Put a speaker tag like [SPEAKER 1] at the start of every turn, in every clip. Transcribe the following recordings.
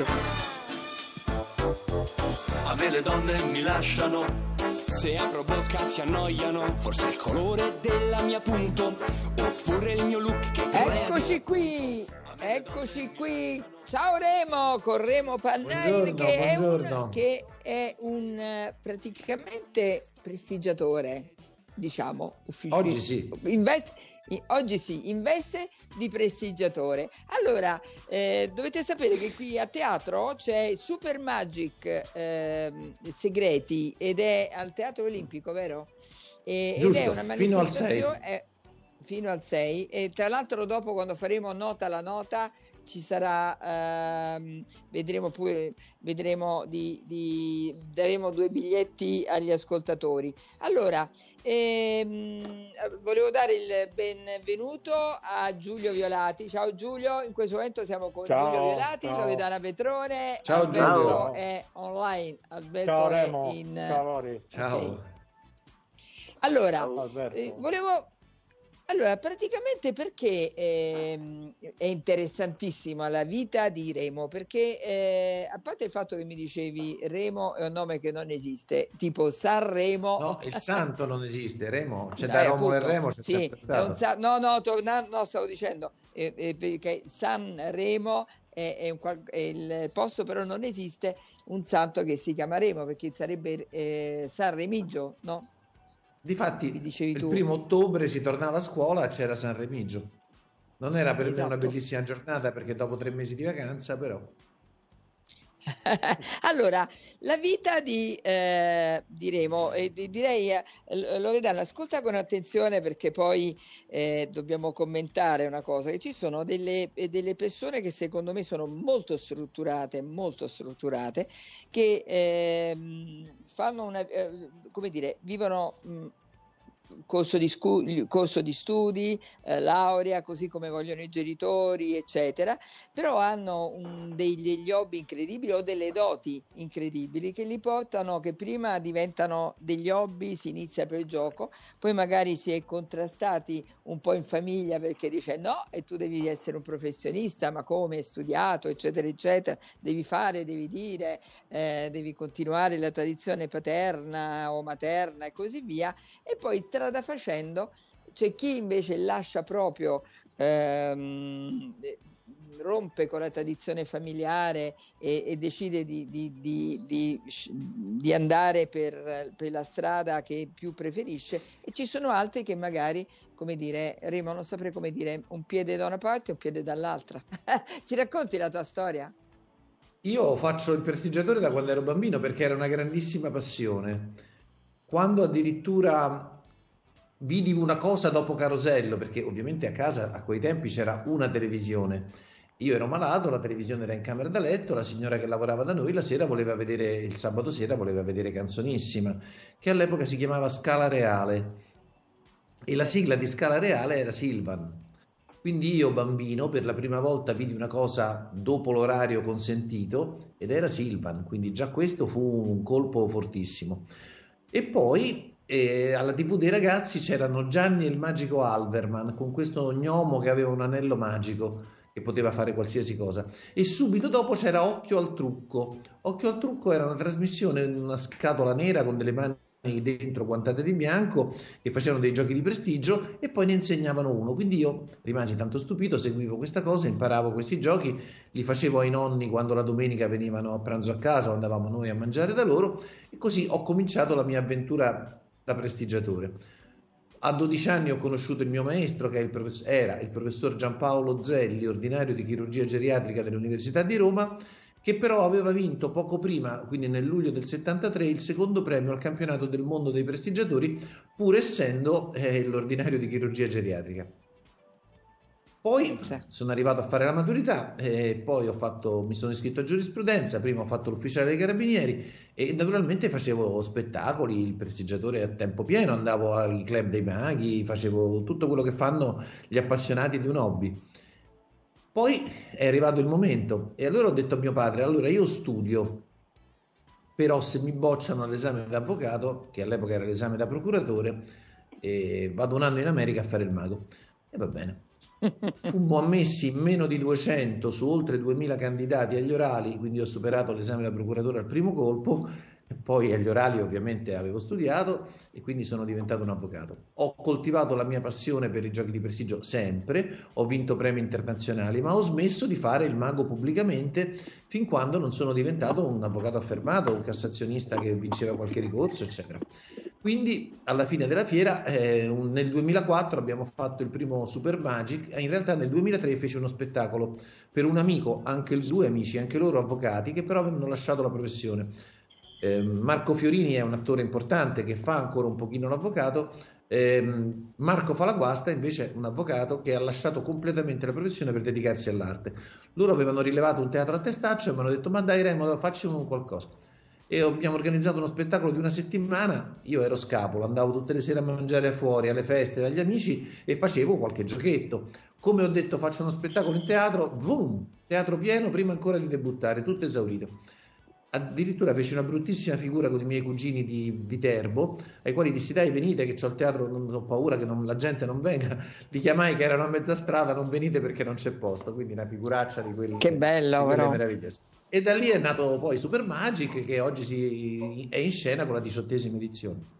[SPEAKER 1] Grazie.
[SPEAKER 2] A me le donne mi lasciano.
[SPEAKER 3] Se apro bocca si annoiano, forse il colore della mia punto, oppure il mio look che
[SPEAKER 1] Eccoci qui, eccoci qui. Ciao Remo, con Remo Pannai
[SPEAKER 4] Buongiorno,
[SPEAKER 1] che, è un,
[SPEAKER 4] buongiorno.
[SPEAKER 1] che è un eh, praticamente prestigiatore, diciamo. uffici-
[SPEAKER 4] Oggi sì.
[SPEAKER 1] Invest- oggi sì, in veste di prestigiatore. Allora, eh, dovete sapere che qui a teatro c'è Super Magic ehm, Segreti ed è al Teatro Olimpico, vero? E- ed
[SPEAKER 4] Giusto,
[SPEAKER 1] è una manifestazione fino al 6 e tra l'altro dopo quando faremo nota la nota ci sarà ehm, vedremo pure vedremo di, di daremo due biglietti agli ascoltatori allora ehm, volevo dare il benvenuto a Giulio Violati ciao Giulio in questo momento siamo con
[SPEAKER 5] Ciao,
[SPEAKER 1] Giulio Violati
[SPEAKER 5] ciao.
[SPEAKER 1] Loredana Petrone
[SPEAKER 4] Ciao,
[SPEAKER 1] Alberto
[SPEAKER 4] Giulio.
[SPEAKER 1] è online Alberto
[SPEAKER 5] Ciao
[SPEAKER 1] è
[SPEAKER 5] Remo,
[SPEAKER 1] in
[SPEAKER 5] ciao Lori.
[SPEAKER 4] Ciao.
[SPEAKER 1] Ok. allora
[SPEAKER 5] Ciao
[SPEAKER 1] eh, volevo allora, praticamente perché ehm, è interessantissima la vita di Remo? Perché eh, a parte il fatto che mi dicevi Remo è un nome che non esiste, tipo Sanremo.
[SPEAKER 4] No, il santo non esiste, Remo, c'è
[SPEAKER 1] Eh,
[SPEAKER 4] da Romolo e Remo,
[SPEAKER 1] sì, sa- no, no, to- no, stavo dicendo eh, eh, perché Sanremo è, è un qual- è il posto, però non esiste un santo che si chiama Remo perché sarebbe eh, San Remigio, no?
[SPEAKER 4] Difatti, il
[SPEAKER 1] tu.
[SPEAKER 4] primo ottobre si tornava a scuola e c'era San Remigio. Non era per me una
[SPEAKER 1] Esatto.
[SPEAKER 4] bellissima giornata perché dopo tre mesi di vacanza, però.
[SPEAKER 1] allora, la vita di, eh, di Remo, e di- direi, eh, Loredana, ascolta con attenzione perché poi eh, dobbiamo commentare una cosa, che ci sono delle, eh, delle persone che secondo me sono molto strutturate, molto strutturate, che ehm, fanno una, eh, come dire, vivono... mh, Corso di, scu- corso di studi, eh, laurea, così come vogliono i genitori, eccetera, però hanno un- dei- degli hobby incredibili o delle doti incredibili che li portano, che prima diventano degli hobby, si inizia per gioco, poi magari si è contrastati un po' in famiglia perché dice no, e tu devi essere un professionista, ma come? Hai studiato, eccetera, eccetera, devi fare, devi dire, eh, devi continuare la tradizione paterna o materna e così via, e poi strada facendo c'è chi invece lascia proprio ehm, eh, rompe con la tradizione familiare e, e decide di, di- di- di andare per, per la strada che più preferisce e ci sono altri che magari come dire Remo non saprei come dire un piede da una parte e un piede dall'altra ci racconti la tua storia?
[SPEAKER 4] Io faccio il prestigiatore da quando ero bambino perché era una grandissima passione. Quando addirittura vidi una cosa dopo Carosello, perché ovviamente a casa a quei tempi c'era una televisione. Io ero malato, la televisione era in camera da letto, la signora che lavorava da noi la sera voleva vedere, il sabato sera voleva vedere Canzonissima, che all'epoca si chiamava Scala Reale e la sigla di Scala Reale era Silvan. Quindi io, bambino, per la prima volta vidi una cosa dopo l'orario consentito ed era Silvan, quindi già questo fu un colpo fortissimo. E poi eh, alla TV dei ragazzi c'erano Gianni e il magico Alverman con questo gnomo che aveva un anello magico che poteva fare qualsiasi cosa. E subito dopo c'era Occhio al trucco. Occhio al trucco era una trasmissione in una scatola nera con delle mani dentro quantate di bianco che facevano dei giochi di prestigio e poi ne insegnavano uno. Quindi io rimasi tanto stupito, seguivo questa cosa, imparavo questi giochi, li facevo ai nonni quando la domenica venivano a pranzo a casa o andavamo noi a mangiare da loro e così ho cominciato la mia avventura da prestigiatore. A 12 anni ho conosciuto il mio maestro, che il profess- era il professor Giampaolo Zelli, ordinario di chirurgia geriatrica dell'Università di Roma, che però aveva vinto poco prima, quindi nel luglio del 73, il secondo premio al campionato del mondo dei prestigiatori, pur essendo eh, l'ordinario di chirurgia geriatrica. Poi
[SPEAKER 1] Pensa.
[SPEAKER 4] sono arrivato a fare la maturità e poi ho fatto, mi sono iscritto a giurisprudenza, prima ho fatto l'ufficiale dei carabinieri e naturalmente facevo spettacoli, il prestigiatore a tempo pieno, andavo ai club dei maghi, facevo tutto quello che fanno gli appassionati di un hobby. Poi è arrivato il momento e allora ho detto a mio padre, allora io studio, però se mi bocciano all'esame d'avvocato, che all'epoca era l'esame da procuratore, eh, vado un anno in America a fare il mago. E va bene. Fummo ammessi meno di 200 su oltre 2000 candidati agli orali, quindi ho superato l'esame da procuratore al primo colpo poi agli orali ovviamente avevo studiato e quindi sono diventato un avvocato. Ho coltivato la mia passione per i giochi di prestigio sempre, ho vinto premi internazionali, ma ho smesso di fare il mago pubblicamente fin quando non sono diventato un avvocato affermato, un cassazionista che vinceva qualche ricorso, eccetera. Quindi alla fine della fiera, eh, nel 2004 abbiamo fatto il primo Super Magic, in realtà nel 2003 fece uno spettacolo per un amico, anche due amici, anche loro avvocati, che però avevano lasciato la professione eh, Marco Fiorini è un attore importante che fa ancora un pochino l'avvocato, eh, Marco Falaguasta invece è un avvocato che ha lasciato completamente la professione per dedicarsi all'arte. Loro avevano rilevato un teatro a testaccio e mi hanno detto ma dai Remo facciamo qualcosa. E abbiamo organizzato uno spettacolo di una settimana, io ero scapolo, andavo tutte le sere a mangiare fuori, alle feste, dagli amici e facevo qualche giochetto. Come ho detto faccio uno spettacolo in teatro, boom, teatro pieno prima ancora di debuttare, tutto esaurito. Addirittura feci una bruttissima figura con i miei cugini di Viterbo, ai quali dissi dai venite che ho il teatro, non ho paura che non, la gente non venga, li chiamai che erano a mezza strada, non venite perché non c'è posto, quindi una figuraccia di quelle,
[SPEAKER 1] che bello, di quelle
[SPEAKER 4] meravigliose. E da lì è nato poi Super Magic che oggi si, è in scena con la diciottesima edizione.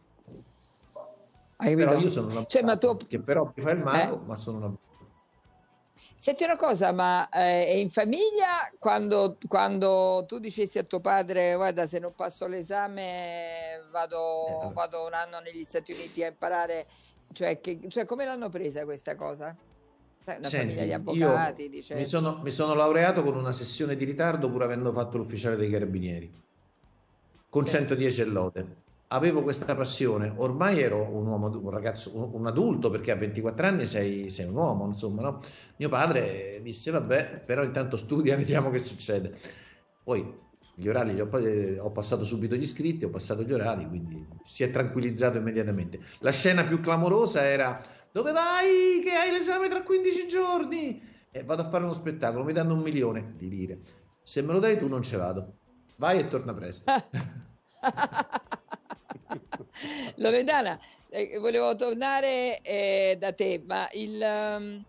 [SPEAKER 1] Hai però
[SPEAKER 4] io sono un cioè, tu... che però mi fa il mago, eh? ma sono una
[SPEAKER 1] Senti una cosa, ma eh, in famiglia quando, quando, tu dicessi a tuo padre guarda se non passo l'esame vado, eh, vado un anno negli Stati Uniti a imparare, cioè, che, cioè come l'hanno presa questa cosa? Una Senti, famiglia di avvocati.
[SPEAKER 4] Dice... Mi, sono, mi sono laureato con una sessione di ritardo pur avendo fatto l'ufficiale dei carabinieri, con sì. 110 lode avevo questa passione, ormai ero un uomo, un ragazzo, un, adulto perché a 24 anni sei, sei un uomo, insomma, no? Mio padre disse vabbè, però intanto studia, vediamo che succede. Poi gli orali li ho, ho, passato subito gli iscritti, ho passato gli orali, quindi si è tranquillizzato immediatamente. La scena più clamorosa era dove vai che hai l'esame tra 15 giorni? E vado a fare uno spettacolo, mi danno un milione di lire. Se me lo dai tu non ce vado. Vai e torna presto.
[SPEAKER 1] Loredana, eh, volevo tornare eh, da te, ma il, um,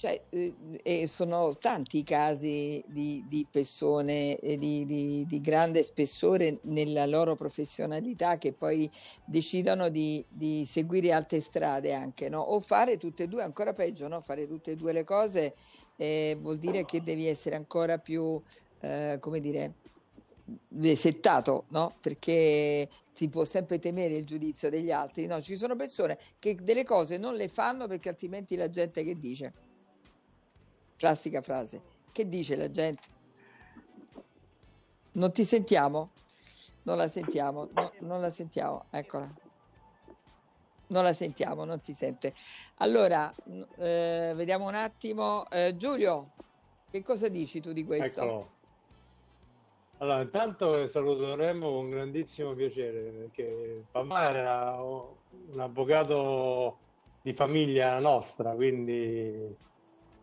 [SPEAKER 1] cioè, eh, sono tanti i casi di, di persone di, di, di, grande spessore nella loro professionalità che poi decidono di, seguire altre strade anche, no? o fare tutte e due, ancora peggio, no? fare tutte e due le cose eh, vuol dire che devi essere ancora più, eh, come dire, settato, no? Perché si può sempre temere il giudizio degli altri, no? Ci sono persone che delle cose non le fanno perché altrimenti la gente che dice? Classica frase. Che dice la gente? Non ti sentiamo? Non la sentiamo, no, non la sentiamo, eccola. Non la sentiamo, non si sente. Allora, eh, vediamo un attimo. Eh, Giulio, che cosa dici tu di questo?
[SPEAKER 5] Ecco. Allora, intanto saluto Remo con grandissimo piacere perché papà era un avvocato di famiglia nostra, quindi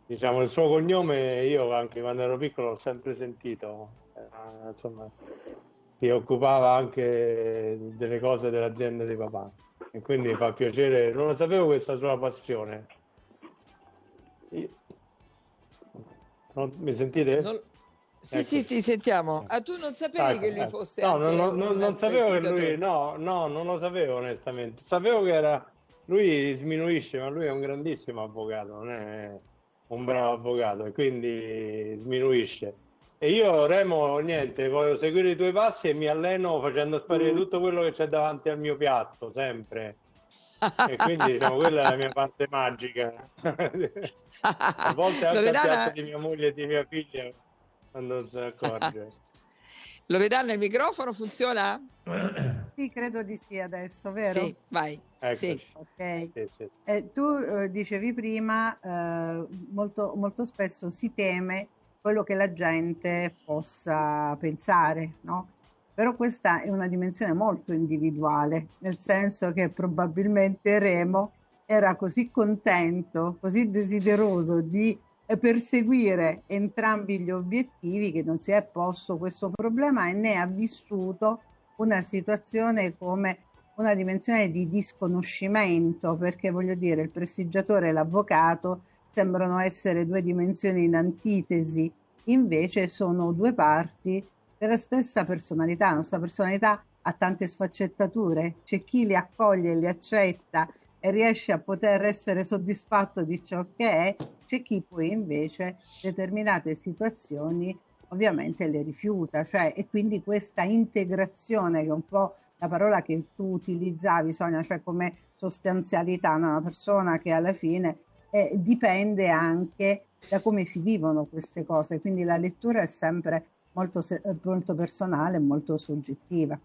[SPEAKER 5] diciamo il suo cognome io anche quando ero piccolo l'ho sempre sentito, eh, insomma si occupava anche delle cose dell'azienda di papà e quindi mi fa piacere, non lo sapevo questa sua passione. Io... Non, mi sentite?
[SPEAKER 1] Non, sì, ecco. sì, ti sentiamo. Ah, tu non sapevi ecco, che lui ecco. fosse.
[SPEAKER 5] No, non, non, non sapevo che lui. No, no, non lo sapevo onestamente. Sapevo che era. Lui sminuisce, ma lui è un grandissimo avvocato, non è un bravo avvocato e quindi sminuisce. E io, Remo, niente, voglio seguire i tuoi passi e mi alleno facendo sparire mm. tutto quello che c'è davanti al mio piatto, sempre. e quindi diciamo quella è la mia parte magica. A volte anche il piatto di mia moglie e di mia figlia quando se ne accorge.
[SPEAKER 1] Loredana, il microfono funziona?
[SPEAKER 6] Sì, credo di sì adesso, vero?
[SPEAKER 1] Sì, vai. Sì.
[SPEAKER 6] Okay. Sì, sì. Eh, tu eh, dicevi prima, eh, molto, molto spesso si teme quello che la gente possa pensare, no? Però questa è una dimensione molto individuale, nel senso che probabilmente Remo era così contento, così desideroso di perseguire entrambi gli obiettivi che non si è posto questo problema e ne ha vissuto una situazione come una dimensione di disconoscimento, perché voglio dire, il prestigiatore e l'avvocato sembrano essere due dimensioni in antitesi, invece sono due parti della stessa personalità. La nostra personalità ha tante sfaccettature, c'è chi li accoglie, li accetta riesce a poter essere soddisfatto di ciò che è, c'è chi poi invece determinate situazioni ovviamente le rifiuta, cioè, e quindi questa integrazione che è un po' la parola che tu utilizzavi Sonia, cioè come sostanzialità, no? una persona che alla fine eh, dipende anche da come si vivono queste cose, quindi la lettura è sempre molto, molto personale molto soggettiva.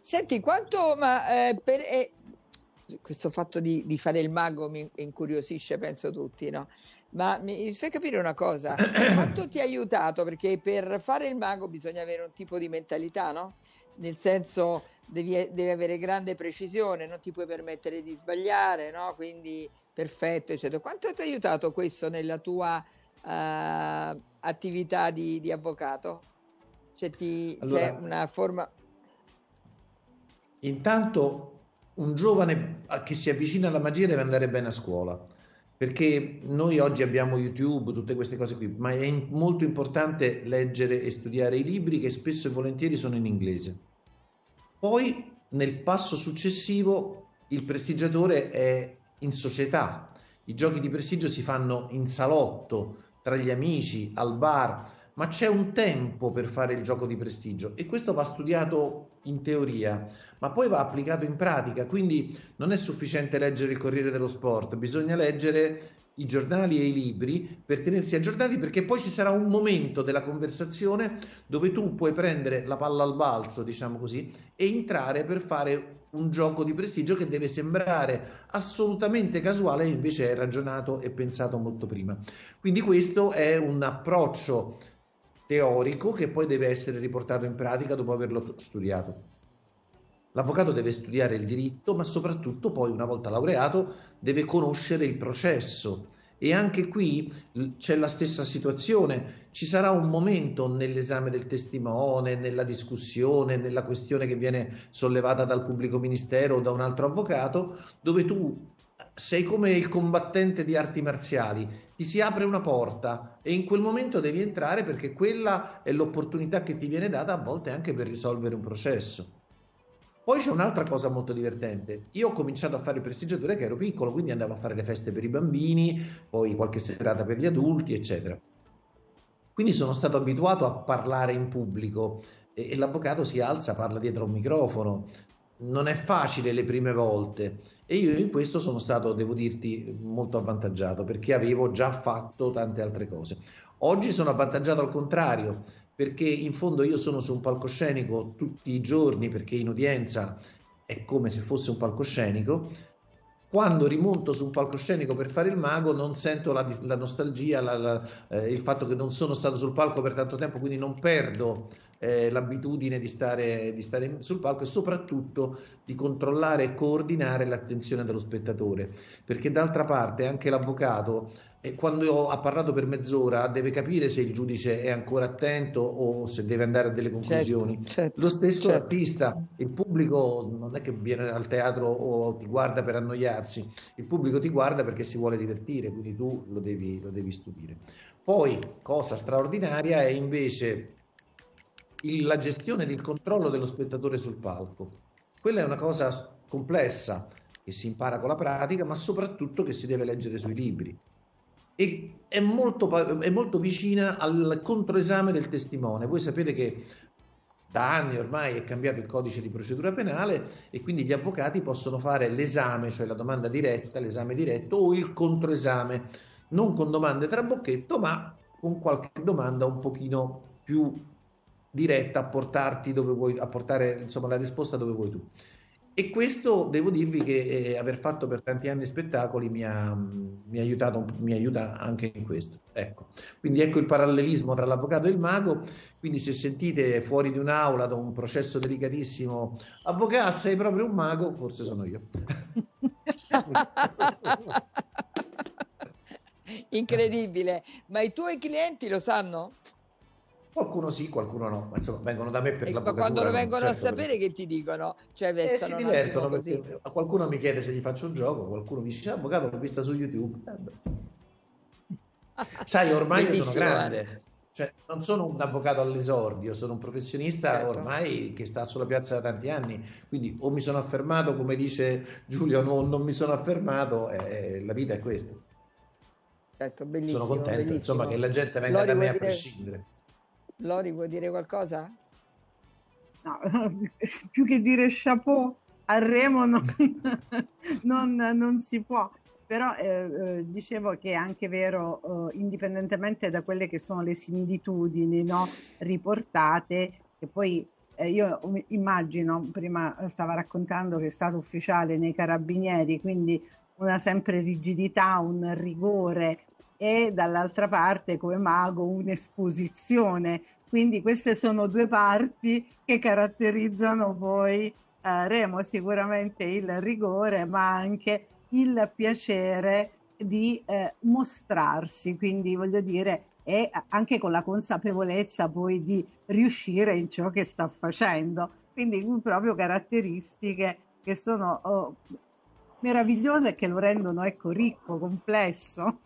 [SPEAKER 1] Senti, quanto, ma eh, per, eh, questo fatto di, di, fare il mago mi incuriosisce, penso tutti, no? Ma mi fai capire una cosa, quanto ti ha aiutato? Perché per fare il mago bisogna avere un tipo di mentalità, no? Nel senso devi, devi avere grande precisione, non ti puoi permettere di sbagliare, no? Quindi perfetto, eccetera. Quanto ti ha aiutato questo nella tua uh, attività di, di avvocato? Cioè, ti, allora, c'è una forma...
[SPEAKER 4] Intanto un giovane che si avvicina alla magia deve andare bene a scuola, perché noi oggi abbiamo YouTube, tutte queste cose qui, ma è molto importante leggere e studiare i libri che spesso e volentieri sono in inglese. Poi nel passo successivo il prestigiatore è in società, i giochi di prestigio si fanno in salotto, tra gli amici, al bar, ma c'è un tempo per fare il gioco di prestigio e questo va studiato in teoria, ma poi va applicato in pratica, quindi non è sufficiente leggere il Corriere dello Sport, bisogna leggere i giornali e i libri per tenersi aggiornati perché poi ci sarà un momento della conversazione dove tu puoi prendere la palla al balzo, diciamo così, e entrare per fare un gioco di prestigio che deve sembrare assolutamente casuale e invece è ragionato e pensato molto prima. Quindi questo è un approccio teorico che poi deve essere riportato in pratica dopo averlo studiato. L'avvocato deve studiare il diritto, ma soprattutto poi, una volta laureato, deve conoscere il processo. E anche qui c'è la stessa situazione. Ci sarà un momento nell'esame del testimone, nella discussione, nella questione che viene sollevata dal pubblico ministero o da un altro avvocato, dove tu sei come il combattente di arti marziali, ti si apre una porta e in quel momento devi entrare perché quella è l'opportunità che ti viene data a volte anche per risolvere un processo. Poi c'è un'altra cosa molto divertente. Io ho cominciato a fare il prestigiatore che ero piccolo, quindi andavo a fare le feste per i bambini, poi qualche serata per gli adulti, eccetera. Quindi sono stato abituato a parlare in pubblico e, l'avvocato si alza, parla dietro un microfono. Non è facile le prime volte e io in questo sono stato, devo dirti, molto avvantaggiato perché avevo già fatto tante altre cose. Oggi sono avvantaggiato al contrario perché in fondo io sono su un palcoscenico tutti i giorni perché in udienza è come se fosse un palcoscenico. Quando rimonto su un palcoscenico per fare il mago non sento la, la nostalgia, la, la, eh, il fatto che non sono stato sul palco per tanto tempo, quindi non perdo eh, l'abitudine di stare, di stare sul palco e soprattutto di controllare e coordinare l'attenzione dello spettatore, perché d'altra parte anche l'avvocato e quando ha parlato per mezz'ora deve capire se il giudice è ancora attento o se deve andare a delle certo, conclusioni. Certo, certo, Lo stesso certo. artista, il pubblico non è che viene al teatro o ti guarda per annoiarsi, il pubblico ti guarda perché si vuole divertire, quindi tu lo devi, lo devi studire. Poi, cosa straordinaria è invece il, la gestione del controllo dello spettatore sul palco. Quella è una cosa complessa che si impara con la pratica, ma soprattutto che si deve leggere sui libri e è molto, è molto vicina al controesame del testimone. Voi sapete che da anni ormai è cambiato il codice di procedura penale e quindi gli avvocati possono fare l'esame, cioè la domanda diretta, l'esame diretto o il controesame, non con domande trabocchetto, ma con qualche domanda un pochino più diretta a portarti dove vuoi, a portare insomma la risposta dove vuoi tu. E questo devo dirvi che eh, aver fatto per tanti anni spettacoli mi ha, mi, ha aiutato, mi aiuta anche in questo. Ecco. Quindi ecco il parallelismo tra l'avvocato e il mago. Quindi se sentite fuori di un'aula da un processo delicatissimo, avvocato sei proprio un mago, forse sono io.
[SPEAKER 1] Incredibile, ma i tuoi clienti lo sanno?
[SPEAKER 4] Qualcuno sì, qualcuno no, ma insomma vengono da me per
[SPEAKER 1] E
[SPEAKER 4] l'avvocatura.
[SPEAKER 1] quando lo vengono a
[SPEAKER 4] certo per-
[SPEAKER 1] sapere che ti dicono? Cioè
[SPEAKER 4] Eh, si divertono perché qualcuno mi chiede se gli faccio un gioco, qualcuno mi dice "Ah, avvocato l'ho vista su YouTube. Eh. Sai, ormai io sono
[SPEAKER 1] Bellissimo,
[SPEAKER 4] grande, cioè non sono un avvocato all'esordio, sono un professionista
[SPEAKER 1] Certo.
[SPEAKER 4] ormai che sta sulla piazza da tanti anni, quindi o mi sono affermato, come dice Giulio, o non mi sono affermato, eh, la vita è questa.
[SPEAKER 1] Certo, bellissimo.
[SPEAKER 4] sono contento,
[SPEAKER 1] bellissimo.
[SPEAKER 4] insomma, che la gente venga
[SPEAKER 1] Lori,
[SPEAKER 4] da me a prescindere.
[SPEAKER 1] Lori, vuoi dire qualcosa?
[SPEAKER 6] No, più che dire chapeau a Remo non, non- non si può. Però eh, eh, dicevo che è anche vero, eh, indipendentemente da quelle che sono le similitudini no, riportate, che poi eh, io immagino, prima stava raccontando che è stato ufficiale nei carabinieri, quindi una sempre rigidità, un rigore e dall'altra parte come mago un'esposizione. Quindi queste sono due parti che caratterizzano poi eh, Remo, sicuramente il rigore, ma anche il piacere di eh, mostrarsi, quindi voglio dire, e anche con la consapevolezza poi di riuscire in ciò che sta facendo. Quindi proprio caratteristiche che sono oh, meravigliose e che lo rendono ecco, ricco, complesso.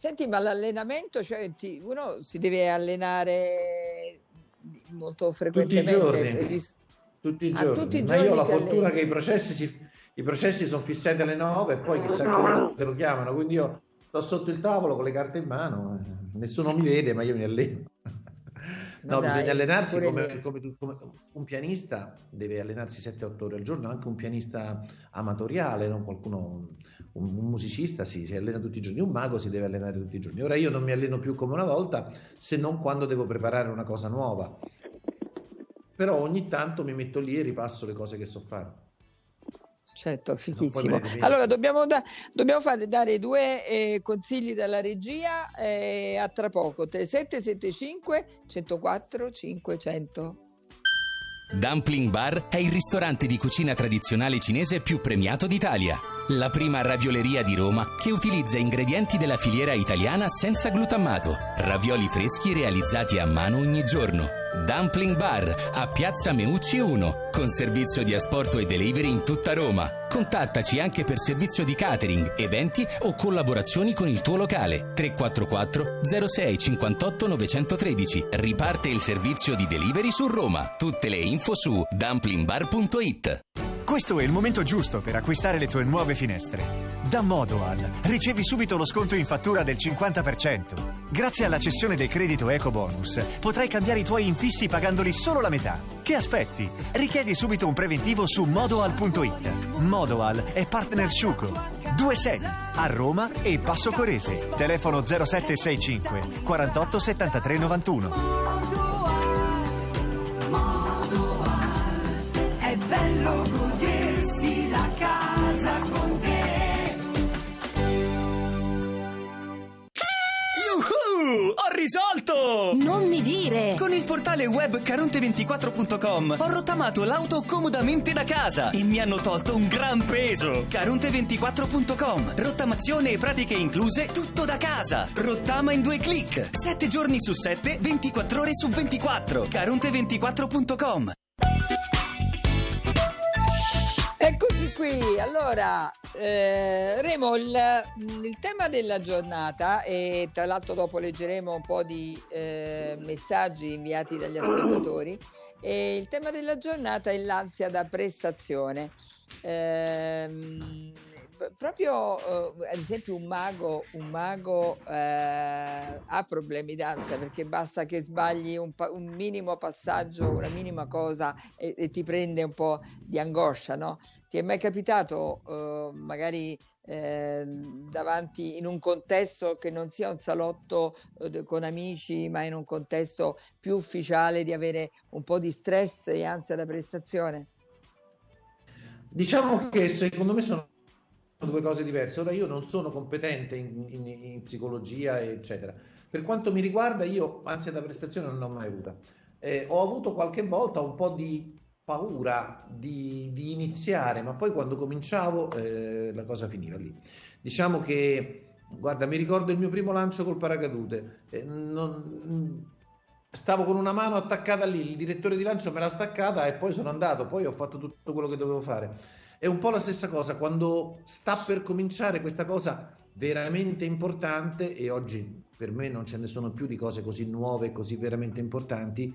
[SPEAKER 1] Senti, ma l'allenamento, cioè ti- uno si deve allenare molto
[SPEAKER 4] Tutti i
[SPEAKER 1] frequentemente.
[SPEAKER 4] giorni,
[SPEAKER 1] vis-
[SPEAKER 4] tutti i
[SPEAKER 1] Ah,
[SPEAKER 4] giorni.
[SPEAKER 1] tutti i
[SPEAKER 4] Ma io ho la fortuna
[SPEAKER 1] alleni?
[SPEAKER 4] che i processi, si- i processi sono fissati alle 9 e poi chissà che te lo chiamano, quindi io sto sotto il tavolo con le carte in mano, eh, nessuno mi vede, ma io mi alleno. No,
[SPEAKER 1] dai,
[SPEAKER 4] bisogna allenarsi come, come come un pianista deve allenarsi 7-8 ore al giorno, anche un pianista amatoriale, no? qualcuno, un, un musicista sì, si allena tutti i giorni, un mago si deve allenare tutti i giorni. Ora io non mi alleno più come una volta, se non quando devo preparare una cosa nuova. Però ogni tanto mi metto lì e ripasso le cose che so fare.
[SPEAKER 1] Certo, fichissimo. Allora, dobbiamo, da- dobbiamo fare, dare due eh, consigli dalla regia eh, a tra poco. 3775 104 500.
[SPEAKER 3] Dumpling Bar è il ristorante di cucina tradizionale cinese più premiato d'Italia. La prima ravioleria di Roma che utilizza ingredienti della filiera italiana senza glutammato. Ravioli freschi realizzati a mano ogni giorno. Dumpling Bar a Piazza Meucci 1, con servizio di asporto e delivery in tutta Roma. Contattaci anche per servizio di catering, eventi o collaborazioni con il tuo locale. 344 06 58 913. Riparte il servizio di delivery su Roma. Tutte le info su dumplingbar.it.
[SPEAKER 7] Questo è il momento giusto per acquistare le tue nuove finestre. Da Modoal ricevi subito lo sconto in fattura del 50%. Grazie alla cessione del credito Eco Bonus potrai cambiare i tuoi infissi pagandoli solo la metà. Che aspetti? Richiedi subito un preventivo su modoal.it. Modoal è partner Sciuco. Due sedi a Roma e Passo Corese. Telefono 0765 48 73 91.
[SPEAKER 8] Portale web caronte24.com ho rottamato l'auto comodamente da casa e mi hanno tolto un gran peso. Caronte24.com Rottamazione e pratiche incluse, tutto da casa. Rottama in due clic. 7 giorni su 7, 24 ore su 24. Caronte24.com
[SPEAKER 1] qui, allora eh, Remo, il, il tema della giornata e tra l'altro dopo leggeremo un po' di eh, messaggi inviati dagli ascoltatori e il tema della giornata è l'ansia da prestazione. Ehm, p- proprio eh, ad esempio un mago, un mago eh, problemi d'ansia perché basta che sbagli un, pa- un minimo passaggio, una minima cosa e, e ti prende un po' di angoscia, no? Ti è mai capitato eh, magari eh, davanti in un contesto che non sia un salotto eh, con amici, ma in un contesto più ufficiale di avere un po' di stress e ansia da prestazione?
[SPEAKER 4] Diciamo che secondo me sono due cose diverse. Ora io non sono competente in, in- in psicologia, eccetera. Per quanto mi riguarda, io ansia da prestazione non ne ho mai avuta. Eh, ho avuto qualche volta un po' di paura di, di iniziare, ma poi quando cominciavo eh, la cosa finiva lì. Diciamo che, guarda, mi ricordo il mio primo lancio col paracadute. Eh, non- stavo con una mano attaccata lì, il direttore di lancio me l'ha staccata e poi sono andato, poi ho fatto tutto quello che dovevo fare. È un po' la stessa cosa quando sta per cominciare questa cosa veramente importante e oggi per me non ce ne sono più di cose così nuove così veramente importanti.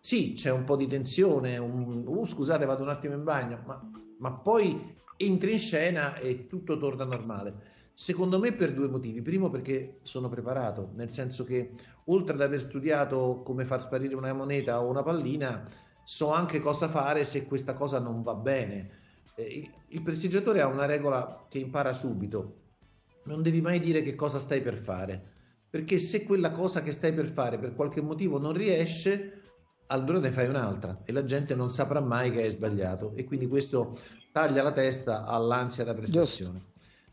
[SPEAKER 4] Sì, c'è un po' di tensione, un, uh, scusate vado un attimo in bagno, ma, ma poi entri in scena e tutto torna normale. Secondo me per due motivi. Primo perché sono preparato, nel senso che oltre ad aver studiato come far sparire una moneta o una pallina, so anche cosa fare se questa cosa non va bene. Eh, il, il prestigiatore ha una regola che impara subito. Non devi mai dire che cosa stai per fare, perché se quella cosa che stai per fare per qualche motivo non riesce, allora ne fai un'altra e la gente non saprà mai che hai sbagliato e quindi questo taglia la testa all'ansia da prestazione.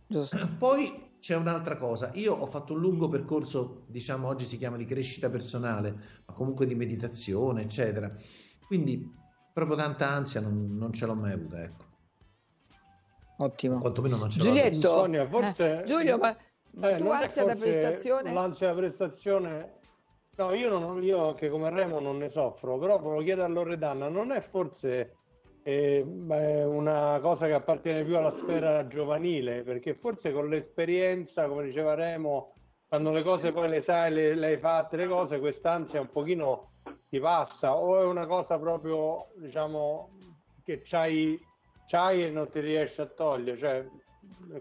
[SPEAKER 1] Giusto.
[SPEAKER 4] Poi c'è un'altra cosa, io ho fatto un lungo percorso, diciamo oggi si chiama di crescita personale, ma comunque di meditazione, eccetera. Quindi proprio tanta ansia non, non ce l'ho mai avuta, ecco.
[SPEAKER 1] Ottimo.
[SPEAKER 4] Quantomeno non ce l'ho
[SPEAKER 1] Giulietto.
[SPEAKER 5] Sonia, forse-
[SPEAKER 1] eh, Giulio, ma, ma
[SPEAKER 5] Eh,
[SPEAKER 1] tu da
[SPEAKER 5] forse
[SPEAKER 1] prestazione?
[SPEAKER 5] L'ansia da prestazione, no, io, non, io che come Remo non ne soffro, però volevo chiedere a Loredana, non è forse eh, beh, una cosa che appartiene più alla sfera giovanile? Perché forse con l'esperienza, come diceva Remo, quando le cose poi le sai, le, le hai fatte, le cose, quest'ansia un pochino ti passa, o è una cosa proprio, diciamo, che c'hai, c'hai e non ti riesci a togliere, cioè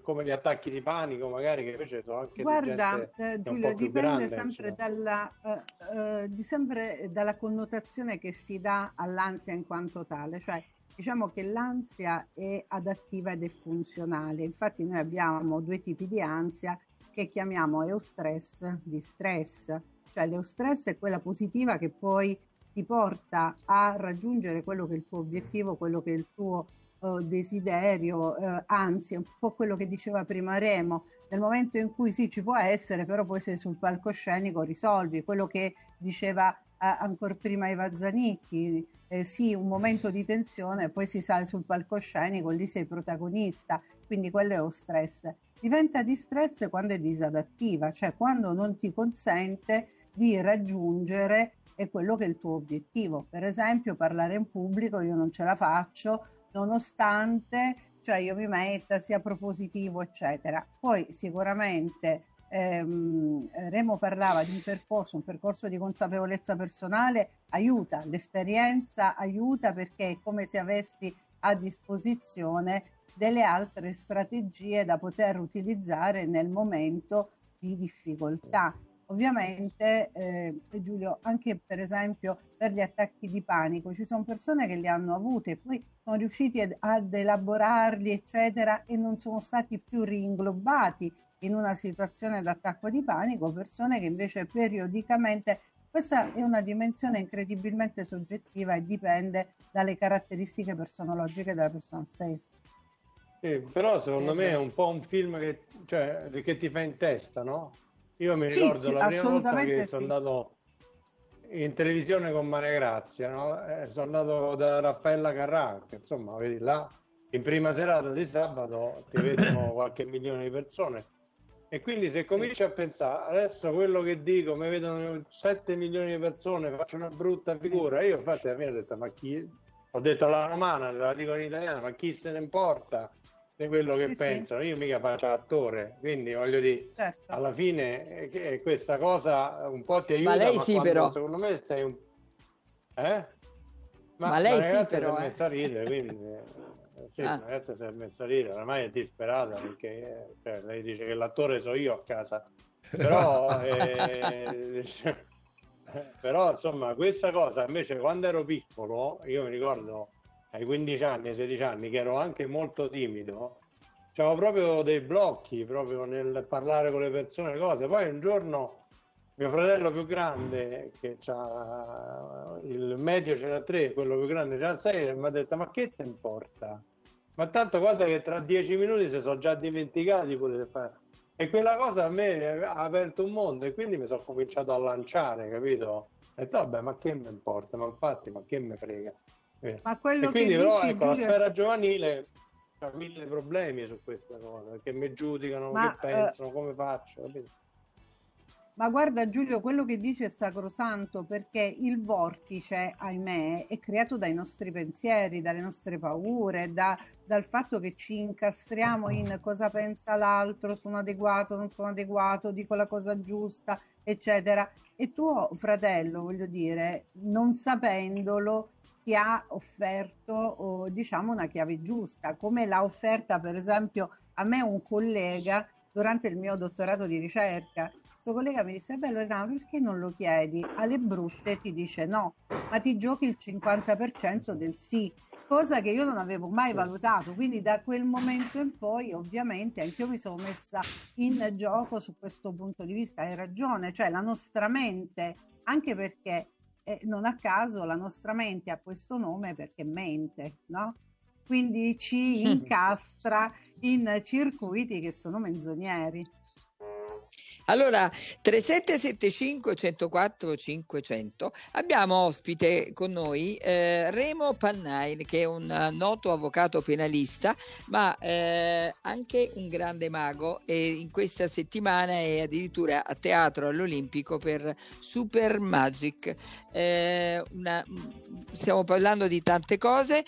[SPEAKER 5] come gli attacchi di panico magari che invece sono anche di
[SPEAKER 6] Guarda, eh, Giulio, dipende
[SPEAKER 5] grande,
[SPEAKER 6] sempre dalla, eh, eh, di sempre dalla connotazione che si dà all'ansia in quanto tale, cioè diciamo che l'ansia è adattiva ed è funzionale, infatti noi abbiamo due tipi di ansia che chiamiamo eustress, distress, cioè l'eustress è quella positiva che poi ti porta a raggiungere quello che è il tuo obiettivo, quello che è il tuo eh, desiderio, eh, anzi, è un po' quello che diceva prima Remo, nel momento in cui sì ci può essere, però poi sei sul palcoscenico risolvi, quello che diceva eh, ancora prima Eva Zanicchi, eh, sì, un momento di tensione, poi si sale sul palcoscenico, lì sei protagonista, quindi quello è lo stress. Diventa di stress quando è disadattiva, cioè quando non ti consente di raggiungere è quello che è il tuo obiettivo. Per esempio, parlare in pubblico io non ce la faccio, nonostante cioè io mi metta, sia propositivo, eccetera. Poi sicuramente ehm, Remo parlava di un percorso, un percorso di consapevolezza personale aiuta, l'esperienza aiuta perché è come se avessi a disposizione delle altre strategie da poter utilizzare nel momento di difficoltà. Ovviamente, eh, Giulio, anche per esempio per gli attacchi di panico, ci sono persone che li hanno avuti e poi sono riusciti ad, ad elaborarli, eccetera, e non sono stati più ringlobati in una situazione d'attacco di panico, persone che invece periodicamente, questa è una dimensione incredibilmente soggettiva e dipende dalle caratteristiche personologiche della persona stessa.
[SPEAKER 5] Sì, però secondo
[SPEAKER 6] Eh,
[SPEAKER 5] me è un po' un film che, cioè, che ti fa in testa, no? Io mi
[SPEAKER 6] Sì,
[SPEAKER 5] ricordo
[SPEAKER 6] sì,
[SPEAKER 5] la prima volta che sono
[SPEAKER 6] sì.
[SPEAKER 5] andato in televisione con Maria Grazia, no? Eh, sono andato da Raffaella Carrà, che insomma, vedi là, in prima serata di sabato ti vedono qualche milione di persone. E quindi se cominci a pensare, adesso quello che dico, mi vedono 7 milioni di persone, faccio una brutta figura, io infatti alla fine ho detto, ma chi... Ho detto alla romana, la dico in italiano, ma chi se ne importa di quello che
[SPEAKER 6] Sì, sì.
[SPEAKER 5] pensano? Io mica faccio l'attore, quindi voglio dire,
[SPEAKER 6] Certo.
[SPEAKER 5] alla fine eh, che- questa cosa un po' ti aiuta,
[SPEAKER 1] lei sì,
[SPEAKER 5] quando,
[SPEAKER 1] però.
[SPEAKER 5] secondo me sei un... Eh?
[SPEAKER 1] Ma lei
[SPEAKER 5] la
[SPEAKER 1] sì, però,
[SPEAKER 5] si è
[SPEAKER 1] eh.
[SPEAKER 5] messa a ridere, quindi... eh, Sì,
[SPEAKER 1] Ah.
[SPEAKER 5] la ragazza si è messa a ridere, ormai è disperata perché eh, cioè, lei dice che l'attore so io a casa, però, eh, però insomma questa cosa invece quando ero piccolo, io mi ricordo ai 15 anni, ai 16 anni, che ero anche molto timido, avevo proprio dei blocchi proprio nel parlare con le persone, le cose. Poi un giorno mio fratello più grande, che c'ha il medio ce n'ha tre, quello più grande ce n'ha sei, mi ha detto ma che te importa? Ma tanto guarda che tra dieci minuti si sono già dimenticati pure fare. E quella cosa a me ha aperto un mondo e quindi mi sono cominciato a lanciare, capito? Detto vabbè ma che mi importa? Ma infatti ma che me frega? Eh.
[SPEAKER 6] Ma quello
[SPEAKER 5] E quindi
[SPEAKER 6] che
[SPEAKER 5] però ecco, la
[SPEAKER 6] Giulio,
[SPEAKER 5] sfera giovanile ha mille problemi su questa cosa, perché mi giudicano,
[SPEAKER 6] Ma,
[SPEAKER 5] che pensano, come faccio, capito?
[SPEAKER 6] Ma guarda Giulio, quello che dice è sacrosanto perché il vortice, ahimè, è creato dai nostri pensieri, dalle nostre paure, da- dal fatto che ci incastriamo in cosa pensa l'altro, sono adeguato, non sono adeguato, dico la cosa giusta, eccetera. E tuo fratello, voglio dire, non sapendolo, ti ha offerto, oh, diciamo, una chiave giusta, come l'ha offerta, per esempio, a me un collega durante il mio dottorato di ricerca questo collega mi disse, beh Loredana, perché non lo chiedi? Alle brutte ti dice no, ma ti giochi il 50% del sì, cosa che io non avevo mai valutato. Quindi da quel momento in poi, ovviamente, anch'io mi sono messa in gioco su questo punto di vista. Hai ragione, cioè la nostra mente, anche perché eh, non a caso la nostra mente ha questo nome perché mente, no? Quindi ci incastra in circuiti che sono menzogneri.
[SPEAKER 1] Allora, 3775 104 500 abbiamo ospite con noi eh, Remo Pannain che è un eh, noto avvocato penalista ma eh, anche un grande mago e in questa settimana è addirittura a teatro all'Olimpico per Super Magic. Eh, una, stiamo parlando di tante cose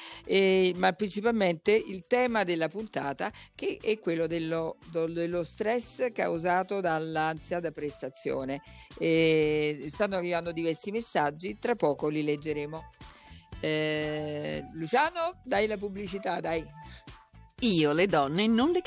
[SPEAKER 1] ma principalmente il tema della puntata che è quello dello, dello stress causato dalla ansia da prestazione. E stanno arrivando diversi messaggi, tra poco li leggeremo. Eh, Luciano, dai la pubblicità, dai.
[SPEAKER 9] Io le donne non le